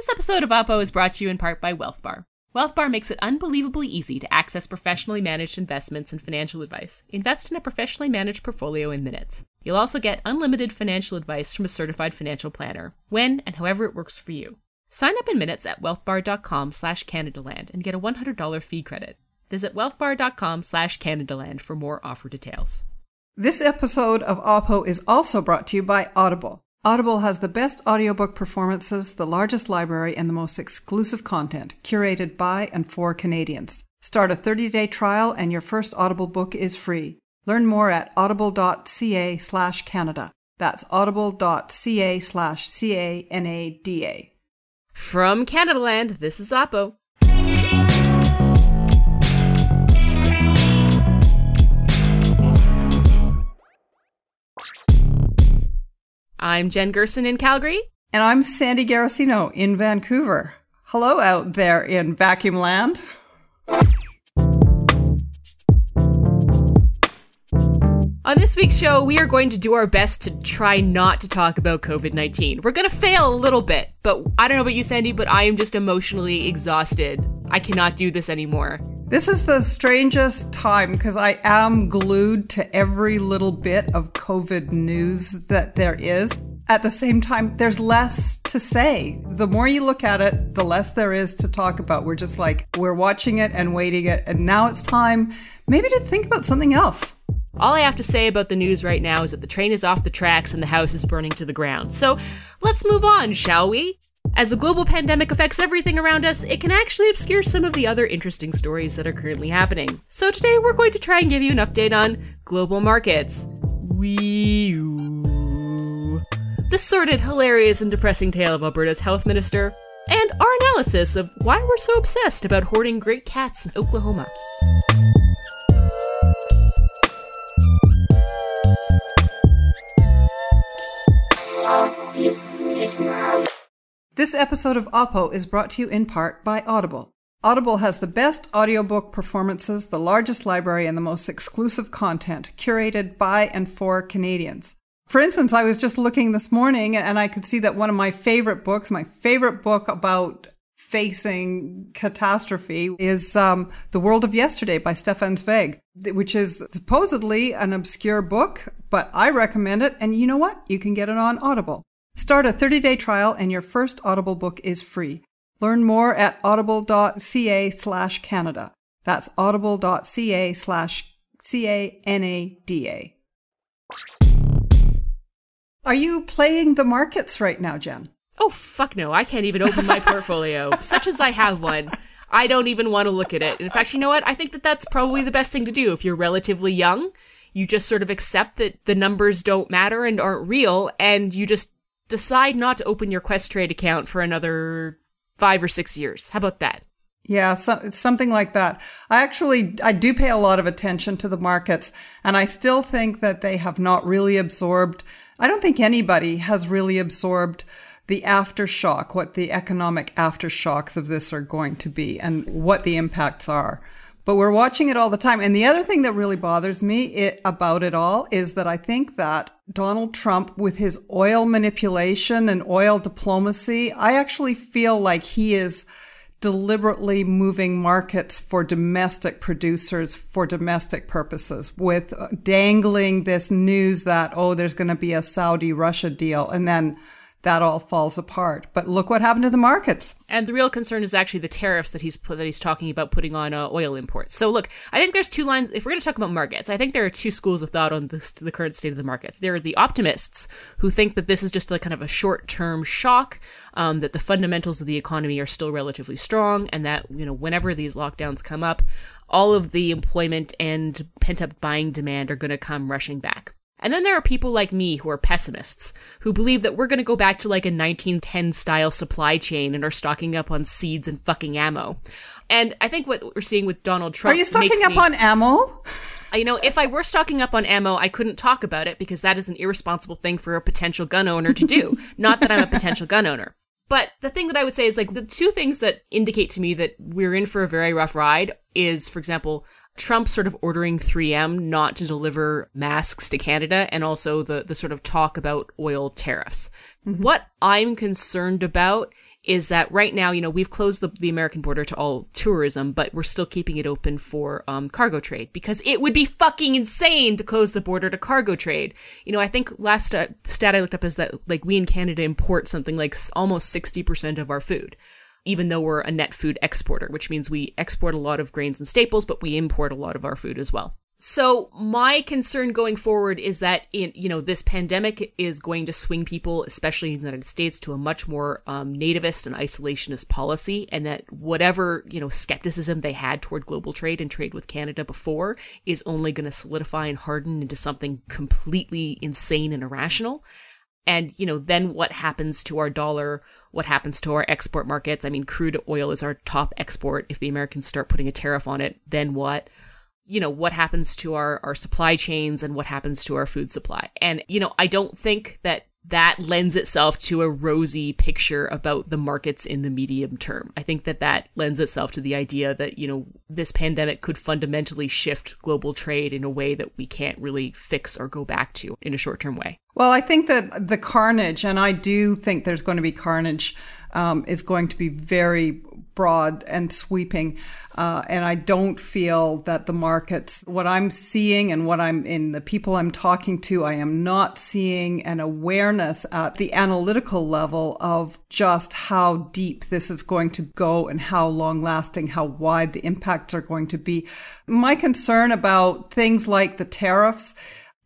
This episode of Oppo is brought to you in part by WealthBar. WealthBar makes it unbelievably easy to access professionally managed investments and financial advice. Invest in a professionally managed portfolio in minutes. You'll also get unlimited financial advice from a certified financial planner, when and however it works for you. Sign up in minutes at wealthbar.com slash CanadaLand and get a $100 fee credit. Visit wealthbar.com slash CanadaLand for more offer details. This episode of Oppo is also brought to you by Audible. Audible has the best audiobook performances, the largest library, and the most exclusive content, curated by and for Canadians. Start a 30-day trial and your first Audible book is free. Learn more at audible.ca slash Canada. That's audible.ca slash C-A-N-A-D-A. From Canada Canadaland, this is Oppo. I'm Jen Gerson in Calgary. And I'm Sandy Garossino in Vancouver. Hello out there in vacuum land. On this week's show, we are going to do our best to try not to talk about COVID 19. We're going to fail a little bit, but I don't know about you, Sandy, but I am just emotionally exhausted. I cannot do this anymore. This is the strangest time because I am glued to every little bit of COVID news that there is. At the same time, there's less to say. The more you look at it, the less there is to talk about. We're just like, we're watching it and waiting it, and now it's time maybe to think about something else. All I have to say about the news right now is that the train is off the tracks and the house is burning to the ground. So let's move on, shall we? As the global pandemic affects everything around us, it can actually obscure some of the other interesting stories that are currently happening. So today we're going to try and give you an update on global markets. Wee The sordid, hilarious, and depressing tale of Alberta's health minister, and our analysis of why we're so obsessed about hoarding great cats in Oklahoma. This episode of Oppo is brought to you in part by Audible. Audible has the best audiobook performances, the largest library, and the most exclusive content curated by and for Canadians. For instance, I was just looking this morning and I could see that one of my favorite books, my favorite book about facing catastrophe is um, The World of Yesterday by Stefan Zweig, which is supposedly an obscure book, but I recommend it. And you know what? You can get it on Audible. Start a 30-day trial and your first Audible book is free. Learn more at audible.ca slash Canada. That's audible.ca slash C-A-N-A-D-A. Are you playing the markets right now, Jen? Oh, fuck no. I can't even open my portfolio, such as I have one. I don't even want to look at it. In fact, you know what? I think that that's probably the best thing to do if you're relatively young. You just sort of accept that the numbers don't matter and aren't real, and you just decide not to open your Questrade account for another five or six years. How about that? Yeah, so, something like that. I actually I do pay a lot of attention to the markets, and I still think that they have not really absorbed. I don't think anybody has really absorbed the aftershock, what the economic aftershocks of this are going to be, and what the impacts are but we're watching it all the time. And the other thing that really bothers me it, about it all is that I think that Donald Trump, with his oil manipulation and oil diplomacy, I actually feel like he is deliberately moving markets for domestic producers for domestic purposes with uh, dangling this news that, oh, there's going to be a Saudi Russia deal. And then that all falls apart. But look what happened to the markets. And the real concern is actually the tariffs that he's that he's talking about putting on uh, oil imports. So look, I think there's two lines. If we're going to talk about markets, I think there are two schools of thought on this, the current state of the markets. There are the optimists who think that this is just a kind of a short-term shock, um, that the fundamentals of the economy are still relatively strong, and that you know whenever these lockdowns come up, all of the employment and pent-up buying demand are going to come rushing back. And then there are people like me who are pessimists, who believe that we're going to go back to like a 1910 style supply chain and are stocking up on seeds and fucking ammo. And I think what we're seeing with Donald Trump. Are you stocking up me, on ammo? You know, if I were stocking up on ammo, I couldn't talk about it because that is an irresponsible thing for a potential gun owner to do. Not that I'm a potential gun owner. But the thing that I would say is like the two things that indicate to me that we're in for a very rough ride is, for example, Trump sort of ordering 3M not to deliver masks to Canada and also the, the sort of talk about oil tariffs. Mm-hmm. What I'm concerned about is that right now, you know, we've closed the, the American border to all tourism, but we're still keeping it open for um, cargo trade because it would be fucking insane to close the border to cargo trade. You know, I think last uh, stat I looked up is that like we in Canada import something like almost 60% of our food even though we're a net food exporter, which means we export a lot of grains and staples, but we import a lot of our food as well. So my concern going forward is that in you know this pandemic is going to swing people, especially in the United States, to a much more um, nativist and isolationist policy, and that whatever you know skepticism they had toward global trade and trade with Canada before is only going to solidify and harden into something completely insane and irrational. And you know then what happens to our dollar? What happens to our export markets? I mean, crude oil is our top export. If the Americans start putting a tariff on it, then what? you know what happens to our our supply chains and what happens to our food supply and you know i don't think that that lends itself to a rosy picture about the markets in the medium term. I think that that lends itself to the idea that, you know, this pandemic could fundamentally shift global trade in a way that we can't really fix or go back to in a short term way. Well, I think that the carnage, and I do think there's going to be carnage, um, is going to be very broad and sweeping. Uh, and I don't feel that the markets, what I'm seeing and what I'm in the people I'm talking to, I am not seeing an awareness at the analytical level of just how deep this is going to go and how long lasting, how wide the impacts are going to be. My concern about things like the tariffs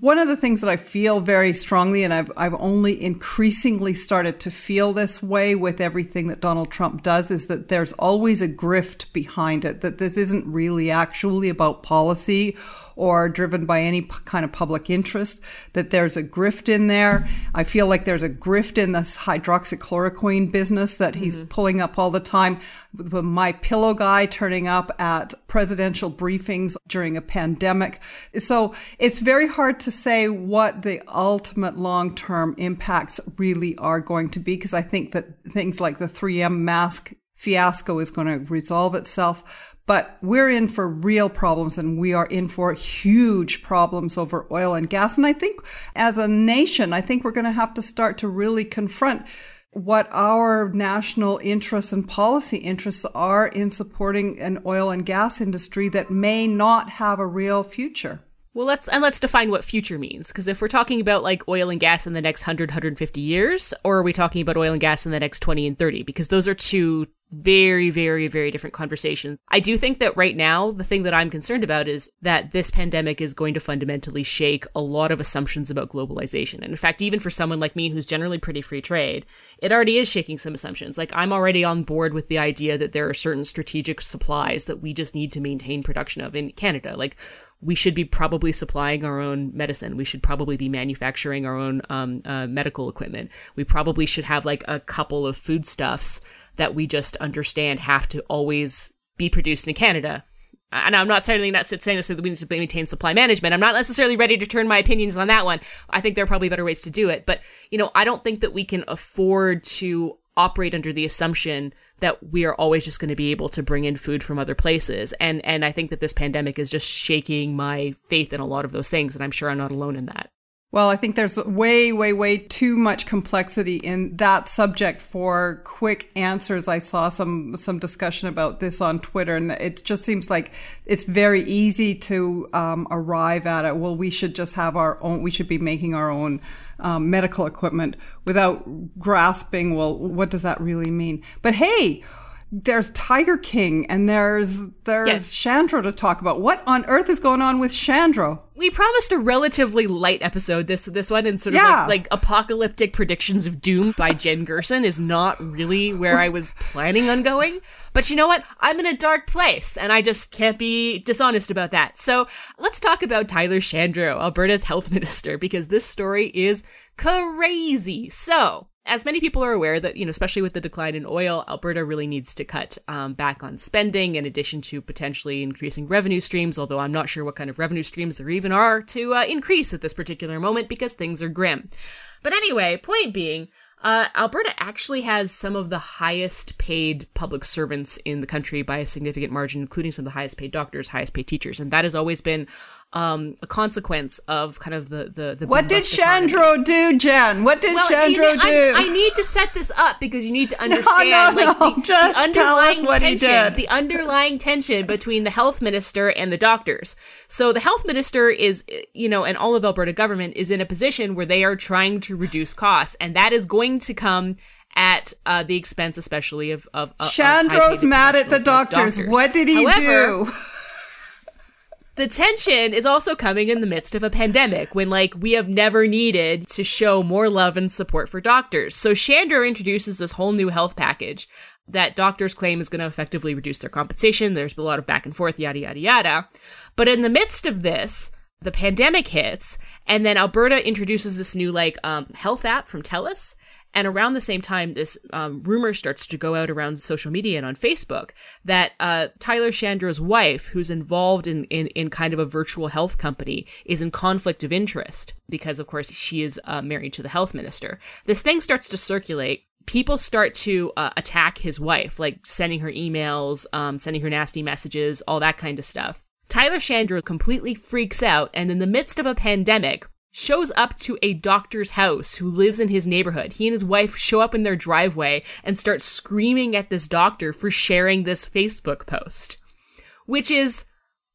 one of the things that I feel very strongly, and I've, I've only increasingly started to feel this way with everything that Donald Trump does, is that there's always a grift behind it, that this isn't really actually about policy or driven by any kind of public interest, that there's a grift in there. I feel like there's a grift in this hydroxychloroquine business that he's mm-hmm. pulling up all the time. My Pillow guy turning up at presidential briefings during a pandemic. So it's very hard to say what the ultimate long term impacts really are going to be because I think that things like the 3M mask fiasco is going to resolve itself. But we're in for real problems and we are in for huge problems over oil and gas. And I think as a nation, I think we're going to have to start to really confront what our national interests and policy interests are in supporting an oil and gas industry that may not have a real future. Well, let's and let's define what future means because if we're talking about like oil and gas in the next 100 150 years or are we talking about oil and gas in the next 20 and 30 because those are two very, very, very different conversations. I do think that right now, the thing that I'm concerned about is that this pandemic is going to fundamentally shake a lot of assumptions about globalization. And in fact, even for someone like me who's generally pretty free trade, it already is shaking some assumptions. Like, I'm already on board with the idea that there are certain strategic supplies that we just need to maintain production of in Canada. Like, we should be probably supplying our own medicine. We should probably be manufacturing our own um, uh, medical equipment. We probably should have like a couple of foodstuffs that we just understand have to always be produced in Canada. And I'm not certainly not saying this that we need to maintain supply management. I'm not necessarily ready to turn my opinions on that one. I think there are probably better ways to do it. But, you know, I don't think that we can afford to operate under the assumption that we are always just going to be able to bring in food from other places. And and I think that this pandemic is just shaking my faith in a lot of those things and I'm sure I'm not alone in that. Well, I think there's way, way, way too much complexity in that subject for quick answers. I saw some some discussion about this on Twitter, and it just seems like it's very easy to um, arrive at it. Well, we should just have our own. We should be making our own um, medical equipment without grasping. Well, what does that really mean? But hey there's Tiger King and there's there's yes. Shandro to talk about. What on earth is going on with Shandro? We promised a relatively light episode this this one and sort of yeah. like, like apocalyptic predictions of doom by Jen Gerson is not really where I was planning on going. But you know what? I'm in a dark place and I just can't be dishonest about that. So let's talk about Tyler Shandro, Alberta's health minister, because this story is crazy. So as many people are aware that you know especially with the decline in oil alberta really needs to cut um, back on spending in addition to potentially increasing revenue streams although i'm not sure what kind of revenue streams there even are to uh, increase at this particular moment because things are grim but anyway point being uh, Alberta actually has some of the highest paid public servants in the country by a significant margin, including some of the highest paid doctors, highest paid teachers. And that has always been um, a consequence of kind of the the, the what did boom-bust economy. Shandro do, Jen? What did Well, Shandro do? I, I need to set this up because you need to understand no, like no, the, just the tell us underlying what he tension, did. the underlying tension between the health minister and the doctors. So the health minister is, you know, and all of Alberta government is in a position where they are trying to reduce costs, and that is going to come at uh, the expense, especially of of. of- Shandro's mad at the like doctors. What did he However, do? The tension is also coming in the midst of a pandemic when like we have never needed to show more love and support for doctors. So Shandro introduces this whole new health package that doctors claim is going to effectively reduce their compensation. There's a lot of back and forth, yada yada yada. But in the midst of this, the pandemic hits, and then Alberta introduces this new like um, health app from TELUS. And around the same time, this um, rumor starts to go out around social media and on Facebook that uh, Tyler Shandro's wife, who's involved in, in, in kind of a virtual health company, is in conflict of interest because, of course, she is uh, married to the health minister. This thing starts to circulate. People start to uh, attack his wife, like sending her emails, um, sending her nasty messages, all that kind of stuff. Tyler Shandro completely freaks out and, in the midst of a pandemic, shows up to a doctor's house who lives in his neighborhood. He and his wife show up in their driveway and start screaming at this doctor for sharing this Facebook post, which is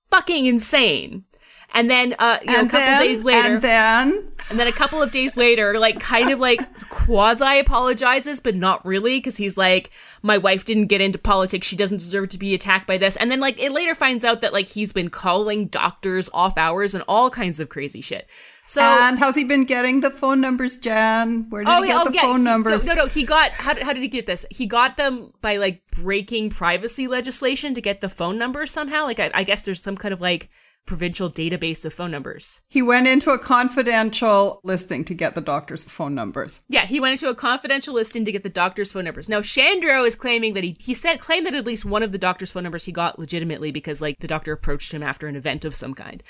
fucking insane. And then, uh, you know, a couple then, days later, and then and then a couple of days later, like kind of like quasi apologizes, but not really, because he's like, my wife didn't get into politics. She doesn't deserve to be attacked by this. And then like it later finds out that like he's been calling doctors off hours and all kinds of crazy shit. So and how's he been getting the phone numbers, Jen? Where did he get the phone he- numbers? No, no, he got how, how did he get this? He got them by like breaking privacy legislation to get the phone numbers somehow. Like I, I guess there's some kind of like provincial database of phone numbers. He went into a confidential listing to get the doctor's phone numbers. Yeah, he went into a confidential listing to get the doctor's phone numbers. Now, Shandro is claiming that he he said claimed that at least one of the doctor's phone numbers he got legitimately because like the doctor approached him after an event of some kind.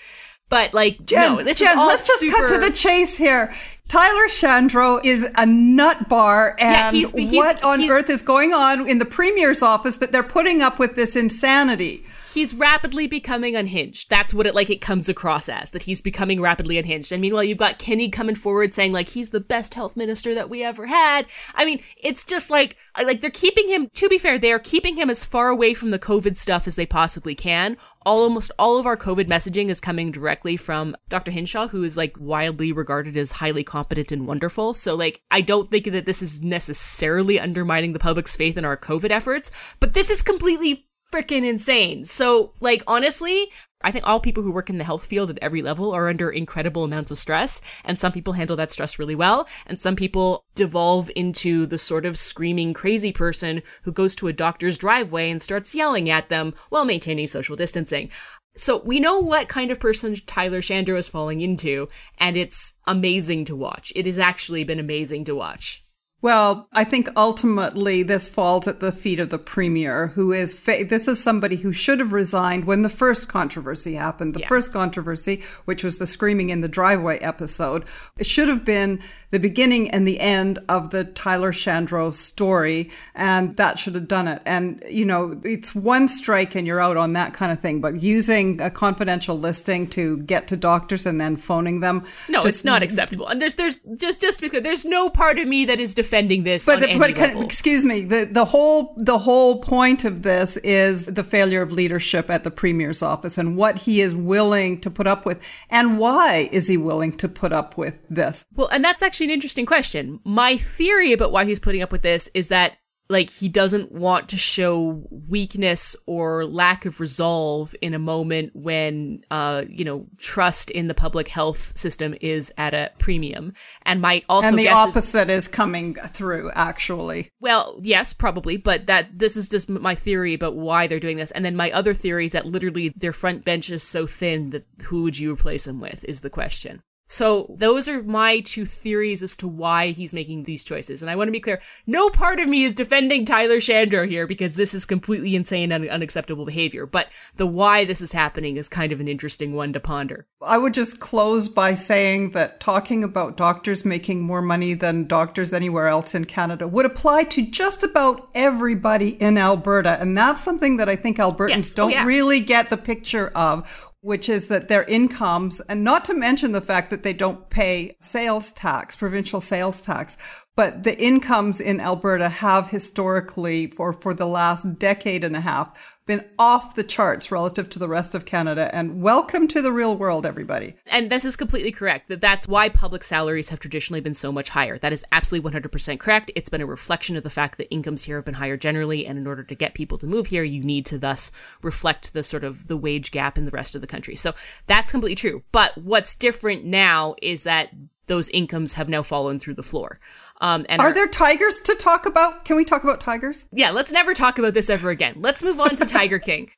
But like, Jen, no, this Jen, is all let's just cut to the chase here. Tyler Shandro is a nut bar, and Yeah, he's- he's- what on he's- earth is going on in the premier's office that they're putting up with this insanity? He's rapidly becoming unhinged. That's what it like it comes across as that he's becoming rapidly unhinged. And meanwhile, you've got Kenney coming forward saying like he's the best health minister that we ever had. I mean, it's just like like they're keeping him. To be fair, they are keeping him as far away from the COVID stuff as they possibly can. All, almost all of our COVID messaging is coming directly from Dr. Hinshaw, who is like widely regarded as highly competent and wonderful. So like, I don't think that this is necessarily undermining the public's faith in our COVID efforts, but this is completely freaking insane. So, like, honestly, I think all people who work in the health field at every level are under incredible amounts of stress, and some people handle that stress really well, and some people devolve into the sort of screaming crazy person who goes to a doctor's driveway and starts yelling at them while maintaining social distancing. So we know what kind of person Tyler Shandro is falling into, and it's amazing to watch. It has actually been amazing to watch. Well, I think ultimately this falls at the feet of the premier, who is fa- this is somebody who should have resigned when the first controversy happened. The Yeah. first controversy, which was the screaming in the driveway episode, it should have been the beginning and the end of the Tyler Shandro story, and that should have done it. And you know, it's one strike and you're out on that kind of thing. But using a confidential listing to get to doctors and then phoning them, No, just- it's not acceptable. And there's there's just just because there's no part of me that is defending this But, the, but can, excuse me, the, the whole the whole point of this is the failure of leadership at the premier's office and what he is willing to put up with, and why is he willing to put up with this? Well, and that's actually an interesting question. My theory about why he's putting up with this is that like he doesn't want to show weakness or lack of resolve in a moment when uh you know trust in the public health system is at a premium and my also And the opposite is coming through, actually. Well, yes, probably, but that this is just my theory about why they're doing this. And then my other theory is that literally their front bench is so thin that who would you replace them with is the question. So those are my two theories as to why he's making these choices. And I want to be clear, no part of me is defending Tyler Shandro here because this is completely insane and unacceptable behavior. But the why this is happening is kind of an interesting one to ponder. I would just close by saying that talking about doctors making more money than doctors anywhere else in Canada would apply to just about everybody in Alberta. And that's something that I think Albertans Yes. Oh, don't yeah. really get the picture of. Which is that their incomes, and not to mention the fact that they don't pay sales tax, provincial sales tax, but the incomes in Alberta have historically, for, for the last decade and a half, been off the charts relative to the rest of Canada. And welcome to the real world, everybody. And this is completely correct. That that's why public salaries have traditionally been so much higher. That is absolutely 100% correct. It's been a reflection of the fact that incomes here have been higher generally, and in order to get people to move here, you need to thus reflect the sort of the wage gap in the rest of the country. So that's completely true. But what's different now is that those incomes have now fallen through the floor. Um, and are, are there tigers to talk about? Can we talk about tigers? Yeah, let's never talk about this ever again. Let's move on to Tiger King.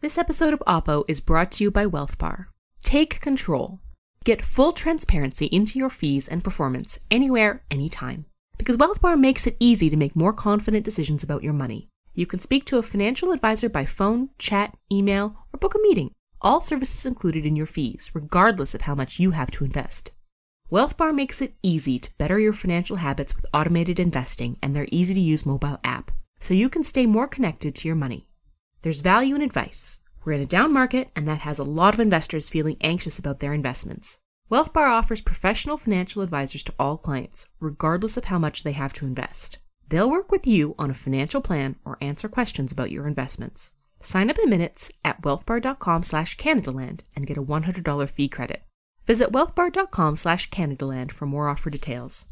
this episode of Oppo is brought to you by WealthBar. Take control. Get full transparency into your fees and performance anywhere, anytime. Because WealthBar makes it easy to make more confident decisions about your money. You can speak to a financial advisor by phone, chat, email, or book a meeting. All services included in your fees, regardless of how much you have to invest. WealthBar makes it easy to better your financial habits with automated investing and their easy to use mobile app, so you can stay more connected to your money. There's value in advice. We're in a down market, and that has a lot of investors feeling anxious about their investments. WealthBar offers professional financial advisors to all clients, regardless of how much they have to invest. They'll work with you on a financial plan or answer questions about your investments. Sign up in minutes at wealthbar.com slash Canadaland and get a $100 fee credit. Visit wealthbar.com slash Canadaland for more offer details.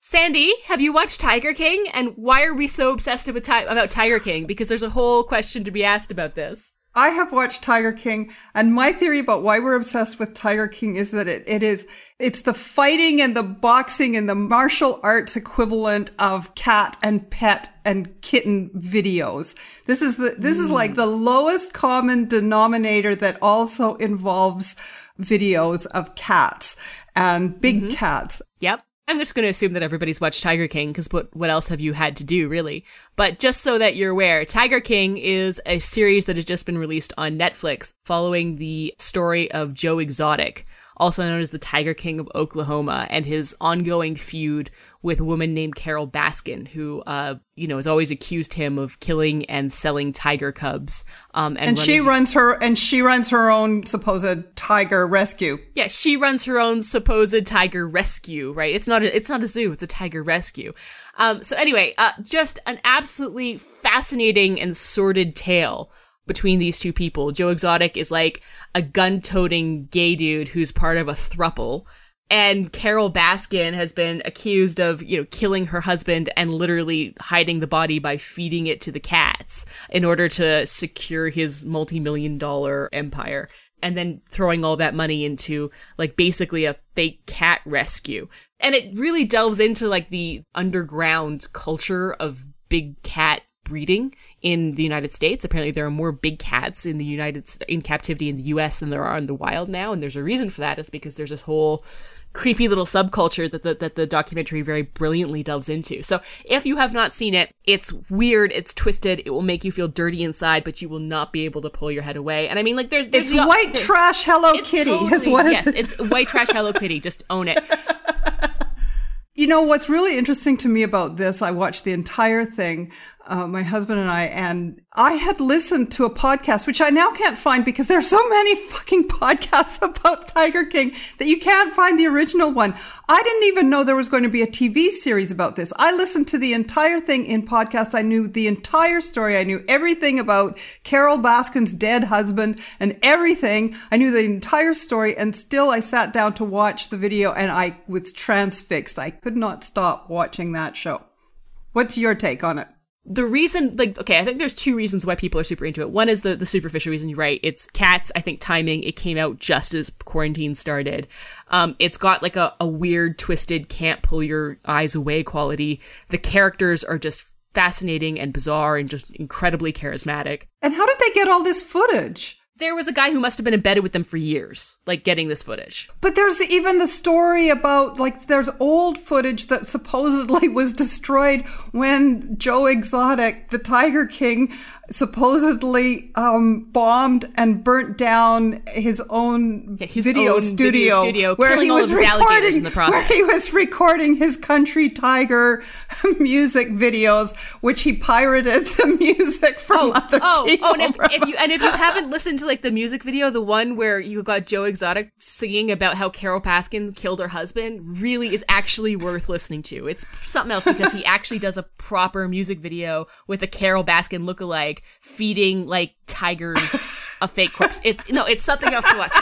Sandy, have you watched Tiger King? And why are we so obsessed about Tiger King? Because there's a whole question to be asked about this. I have watched Tiger King and my theory about why we're obsessed with Tiger King is that it, it is, it's the fighting and the boxing and the martial arts equivalent of cat and pet and kitten videos. This is the, this mm. is like the lowest common denominator that also involves videos of cats and big mm-hmm. cats. Yep. I'm just going to assume that everybody's watched Tiger King because what what else have you had to do really? But just so that you're aware, Tiger King is a series that has just been released on Netflix following the story of Joe Exotic, also known as the Tiger King of Oklahoma, and his ongoing feud with a woman named Carole Baskin, who, uh, you know, has always accused him of killing and selling tiger cubs. Um, and, and she runs her and she runs her own supposed tiger rescue. Yeah, she runs her own supposed tiger rescue. Right? It's not a, it's not a zoo. It's a tiger rescue. Um, so anyway, uh, just an absolutely fascinating and sordid tale between these two people. Joe Exotic is like a gun-toting gay dude who's part of a thruple and Carole Baskin has been accused of, you know, killing her husband and literally hiding the body by feeding it to the cats in order to secure his multi-million dollar empire. And then throwing all that money into like basically a fake cat rescue. And it really delves into like the underground culture of big cat breeding in the United States. Apparently, there are more big cats in the United in captivity in the U.S. than there are in the wild now, and there's a reason for that. Is because there's this whole creepy little subculture that the, that the documentary very brilliantly delves into. So if you have not seen it, it's weird, it's twisted, it will make you feel dirty inside, but you will not be able to pull your head away. And I mean, like, there's, there's it's the, white trash Hello Kitty totally, is what yes, it's white trash Hello Kitty. Just own it. You know, what's really interesting to me about this, I watched the entire thing uh, my husband and I, and I had listened to a podcast, which I now can't find because there are so many fucking podcasts about Tiger King that you can't find the original one. I didn't even know there was going to be a TV series about this. I listened to the entire thing in podcast. I knew the entire story. I knew everything about Carole Baskin's dead husband and everything. I knew the entire story and still I sat down to watch the video and I was transfixed. I could not stop watching that show. What's your take on it? The reason like okay i think there's two reasons why people are super into it. One is the the superficial reason you're right. It's cats i think timing it came out just as quarantine started. Um it's got like a, a weird twisted can't pull your eyes away quality. The characters are just fascinating and bizarre and just incredibly charismatic. And how did they get all this footage there was a guy who must have been embedded with them for years, like getting this footage. But there's even the story about like there's old footage that supposedly was destroyed when Joe Exotic, the Tiger King, supposedly um, bombed and burnt down his own Yeah, his video, own studio, video studio, where he was recording in the process. where he was recording his country tiger music videos, which he pirated the music from other oh, people. oh, and if, if you and if you haven't listened to like the music video, the one where you got Joe Exotic singing about how Carole Baskin killed her husband, really is actually worth listening to. It's something else because he actually does a proper music video with a Carole Baskin lookalike feeding like tigers a fake corpse. It's no, it's something else to watch.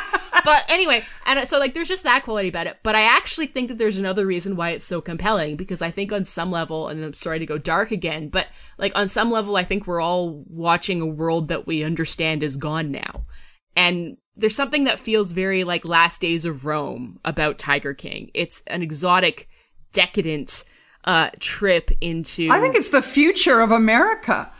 But anyway, and so like there's just that quality about it. But I actually think that there's another reason why it's so compelling because I think on some level, and I'm sorry to go dark again, but like on some level, I think we're all watching a world that we understand is gone now. And there's something that feels very like Last Days of Rome about Tiger King. It's an exotic, decadent uh trip into I think it's the future of America.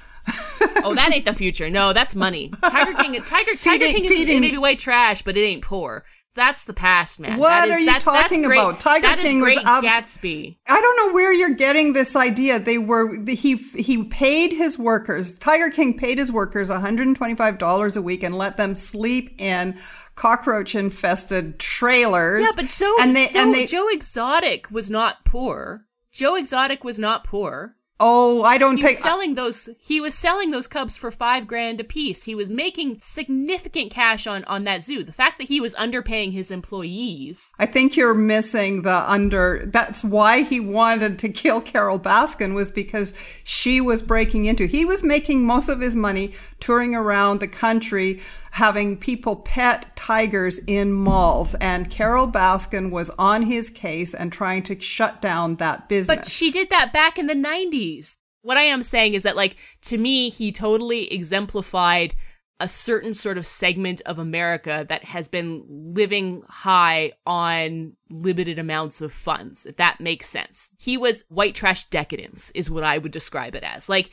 Oh, that ain't the future. No, that's money. Tiger King Tiger Tiger Feeding- King is feeding- maybe way trash, but it ain't poor. That's the past, man. What That are you that's talking about? Tiger that is King was abs- Gatsby. I don't know where you're getting this idea. They were he he paid his workers. Tiger King paid his workers $125 a week and let them sleep in cockroach infested trailers. Yeah, but so and they so and they Joe Exotic was not poor. Joe Exotic was not poor. Oh, I don't He think was selling those. He was selling those cubs for five grand a piece. He was making significant cash on on that zoo. The fact that he was underpaying his employees. I think you're missing the under. That's why he wanted to kill Carole Baskin was because she was breaking into. He was making most of his money touring around the country, having people pet tigers in malls, and Carole Baskin was on his case and trying to shut down that business. But she did that back in the 90s. What I am saying is that, like, to me, he totally exemplified a certain sort of segment of America that has been living high on limited amounts of funds, if that makes sense. He was white trash decadence, is what I would describe it as. Like,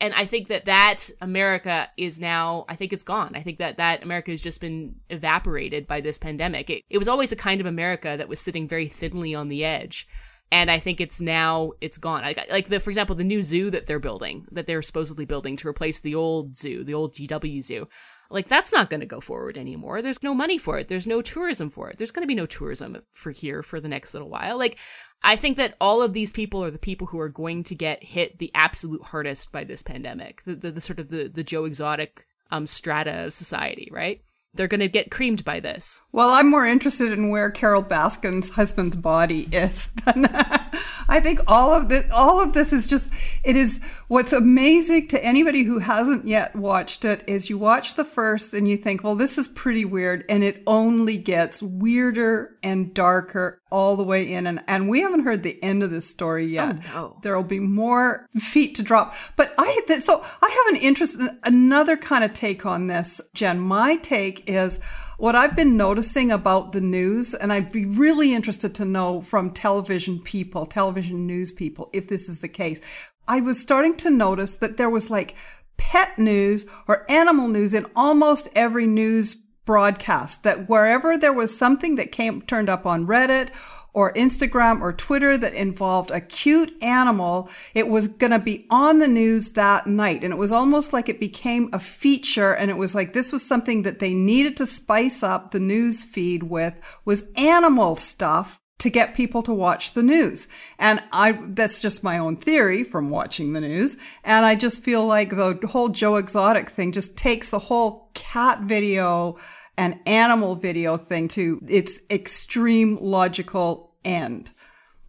and I think that that America is now, I think it's gone. I think that that America has just been evaporated by this pandemic. It, it was always a kind of America that was sitting very thinly on the edge and I think it's now it's gone. Like, like the for example, the new zoo that they're building, that they're supposedly building to replace the old zoo, the old GW zoo. Like that's not going to go forward anymore. There's no money for it. There's no tourism for it. There's going to be no tourism for here for the next little while. Like I think that all of these people are the people who are going to get hit the absolute hardest by this pandemic. The the, the sort of the the Joe Exotic um strata of society, right? They're going to get creamed by this. Well, I'm more interested in where Carole Baskin's husband's body is than I think all of this. All of this is just. It is what's amazing to anybody who hasn't yet watched it is you watch the first and you think, well, this is pretty weird, and it only gets weirder and darker all the way in. And and we haven't heard the end of this story oh, yet. no. There will be more feet to drop. But I th- so I have an interest in another kind of take on this, Jen. My take is what I've been noticing about the news, and I'd be really interested to know from television people, television news people, if this is the case. I was starting to notice that there was like pet news or animal news in almost every news broadcast that wherever there was something that came turned up on Reddit or Instagram or Twitter that involved a cute animal, it was going to be on the news that night. And it was almost like it became a feature. And it was like this was something that they needed to spice up the news feed with was animal stuff to get people to watch the news. And I, that's just my own theory from watching the news. And I just feel like the whole Joe Exotic thing just takes the whole cat video and animal video thing to its extreme logical end,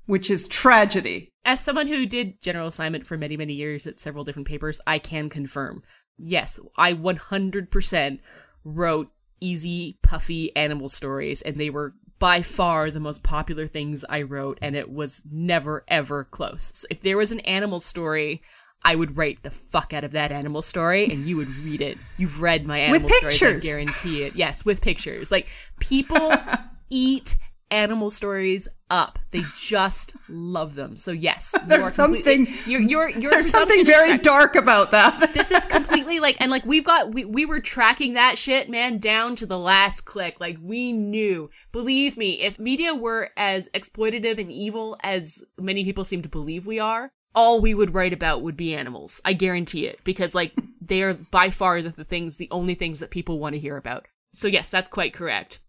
which is tragedy. As someone who did general assignment for many, many years at several different papers, I can confirm. Yes, I 100% wrote easy, puffy animal stories, and they were by far the most popular things I wrote, and it was never, ever close. So if there was an animal story, I would write the fuck out of that animal story, and you would read it. You've read my animal With stories, I guarantee it. Yes, with pictures. Like, people eat animal stories up. They just love them. So yes, There's something- completely- You're, you're, There's something very dark about that. This is completely like, and like we've got, we, we were tracking that shit, man, down to the last click. Like we knew. Believe me, if media were as exploitative and evil as many people seem to believe we are, all we would write about would be animals. I guarantee it, because like they are by far the, the things, the only things that people want to hear about. So yes, that's quite correct.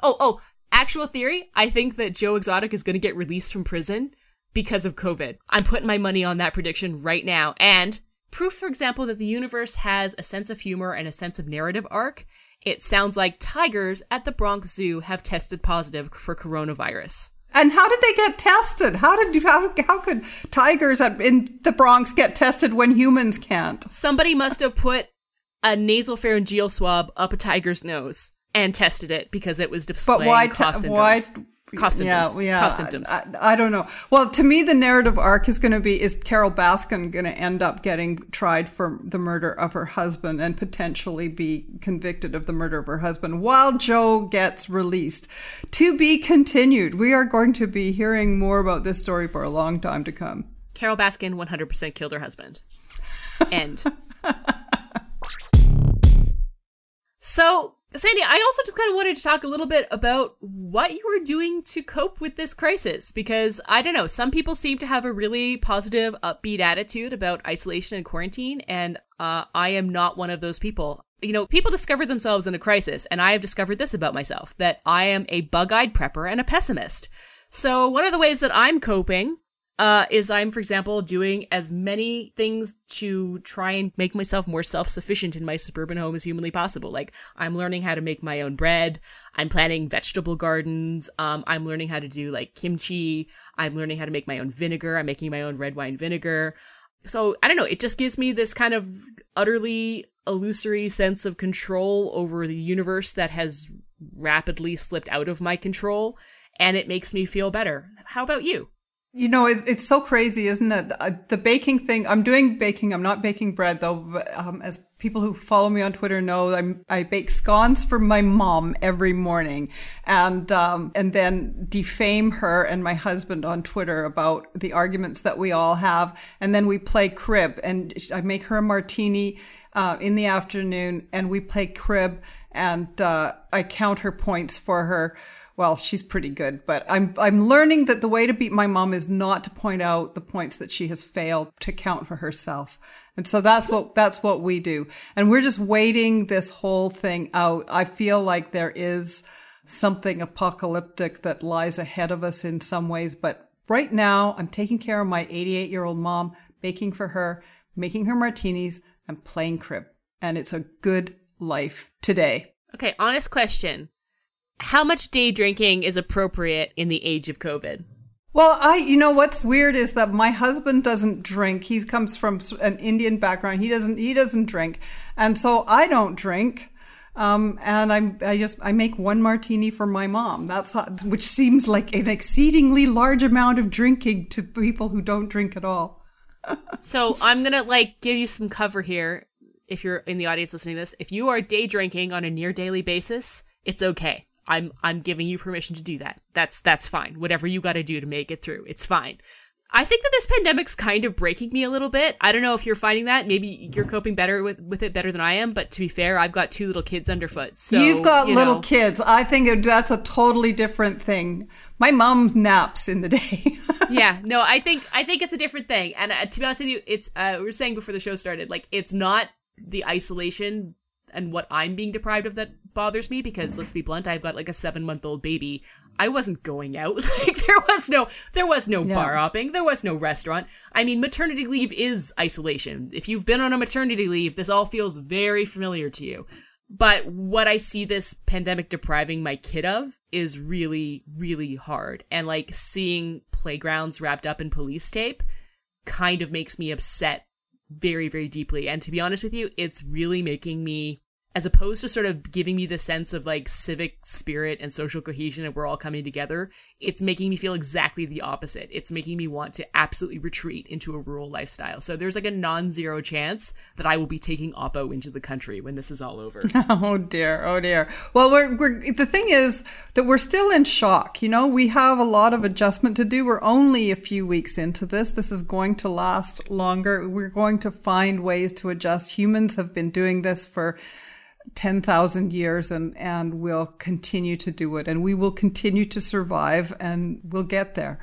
Oh, oh, actual theory. I think that Joe Exotic is going to get released from prison because of COVID. I'm putting my money on that prediction right now. And proof, for example, that the universe has a sense of humor and a sense of narrative arc. It sounds like tigers at the Bronx Zoo have tested positive for coronavirus. And how did they get tested? How did you, how, how could tigers in the Bronx get tested when humans can't? Somebody must have put a nasal pharyngeal swab up a tiger's nose and tested it because it was displaying But why? cough te- why? symptoms. Cough Yeah, symptoms. yeah. Cough symptoms. I, I don't know. Well, to me, the narrative arc is going to be: is Carole Baskin going to end up getting tried for the murder of her husband and potentially be convicted of the murder of her husband while Joe gets released? To be continued. We are going to be hearing more about this story for a long time to come. Carole Baskin 100% killed her husband. End. so, Sandy, I also just kind of wanted to talk a little bit about what you were doing to cope with this crisis because I don't know, some people seem to have a really positive, upbeat attitude about isolation and quarantine, and uh, I am not one of those people. You know, people discover themselves in a crisis, and I have discovered this about myself that I am a bug eyed prepper and a pessimist. So, one of the ways that I'm coping uh, is I'm, for example, doing as many things to try and make myself more self sufficient in my suburban home as humanly possible. Like, I'm learning how to make my own bread. I'm planting vegetable gardens. Um, I'm learning how to do like kimchi. I'm learning how to make my own vinegar. I'm making my own red wine vinegar. So, I don't know. It just gives me this kind of utterly illusory sense of control over the universe that has rapidly slipped out of my control. And it makes me feel better. How about you? You know, it's, it's so crazy, isn't it? The baking thing, I'm doing baking. I'm not baking bread though. but, Um, as people who follow me on Twitter know, I'm, I bake scones for my mom every morning and, um, and then defame her and my husband on Twitter about the arguments that we all have. And then we play crib and I make her a martini, uh, in the afternoon and we play crib and, uh, I count her points for her well, she's pretty good, but I'm I'm learning that the way to beat my mom is not to point out the points that she has failed to count for herself. And so that's what that's what we do. And we're just waiting this whole thing out. I feel like there is something apocalyptic that lies ahead of us in some ways, but right now I'm taking care of my 88-year-old mom, baking for her, making her martinis, and playing crib. And it's a good life today. Okay, honest question. How much day drinking is appropriate in the age of COVID? Well, I, you know, what's weird is that my husband doesn't drink. He comes from an Indian background. He doesn't, he doesn't drink. And so I don't drink. Um, and I'm, I just, I make one martini for my mom. That's, how, which seems like an exceedingly large amount of drinking to people who don't drink at all. So I'm gonna like give you some cover here. If you're in the audience listening to this, if you are day drinking on a near daily basis, it's okay. I'm I'm giving you permission to do that. That's that's fine. Whatever you got to do to make it through, it's fine. I think that this pandemic's kind of breaking me a little bit. I don't know if you're finding that. Maybe you're coping better with, with it better than I am. But to be fair, I've got two little kids underfoot. So You've got you little know. kids. I think that that's a totally different thing. My mom naps in the day. yeah, no, I think I think it's a different thing. And uh, to be honest with you, it's uh, we were saying before the show started, like it's not the isolation and what I'm being deprived of that bothers me because let's be blunt, I've got like a seven month old baby. I wasn't going out. Like there was no there was no Yeah. bar hopping. There was no restaurant. I mean, maternity leave is isolation. If you've been on a maternity leave, this all feels very familiar to you. But what I see this pandemic depriving my kid of is really, really hard. And like seeing playgrounds wrapped up in police tape kind of makes me upset very, very deeply. And to be honest with you, it's really making me, as opposed to sort of giving me the sense of like civic spirit and social cohesion and we're all coming together, it's making me feel exactly the opposite. It's making me want to absolutely retreat into a rural lifestyle. So there's like a non-zero chance that I will be taking Oppo into the country when this is all over. oh dear, oh dear. Well, we're, we're the thing is that we're still in shock. You know, we have a lot of adjustment to do. We're only a few weeks into this. This is going to last longer. We're going to find ways to adjust. Humans have been doing this for 10,000 years and, and we'll continue to do it and we will continue to survive and we'll get there.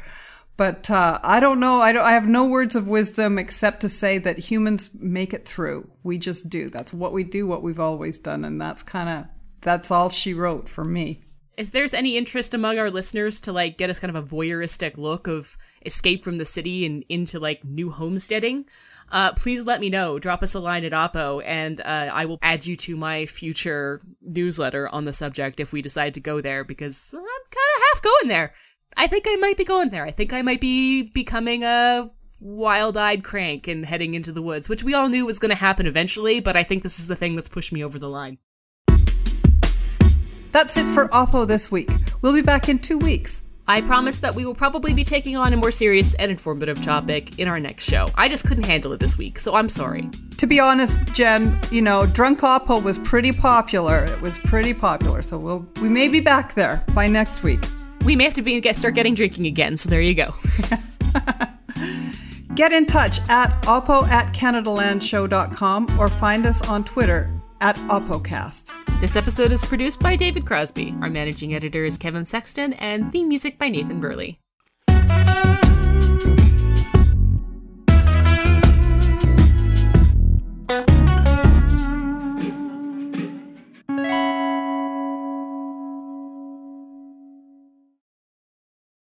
But uh, I don't know. I, don't, I have no words of wisdom except to say that humans make it through. We just do. That's what we do, what we've always done. And that's kind of, that's all she wrote for me. Is there's any interest among our listeners to like get us kind of a voyeuristic look of escape from the city and into like new homesteading? Uh, please let me know. Drop us a line at Oppo, and uh, I will add you to my future newsletter on the subject if we decide to go there, because I'm kind of half going there. I think I might be going there. I think I might be becoming a wild eyed crank and heading into the woods, which we all knew was going to happen eventually, but I think this is the thing that's pushed me over the line. That's it for Oppo this week. We'll be back in two weeks. I promise that we will probably be taking on a more serious and informative topic in our next show. I just couldn't handle it this week, so I'm sorry. To be honest, Jen, you know, Drunk Oppo was pretty popular. It was pretty popular, so we'll we may be back there by next week. We may have to be get start getting drinking again, so there you go. Get in touch at oppo at canadalandshow.com or find us on Twitter at OppoCast. This episode is produced by David Crosby. Our managing editor is Kevin Sexton, and theme music by Nathan Burley.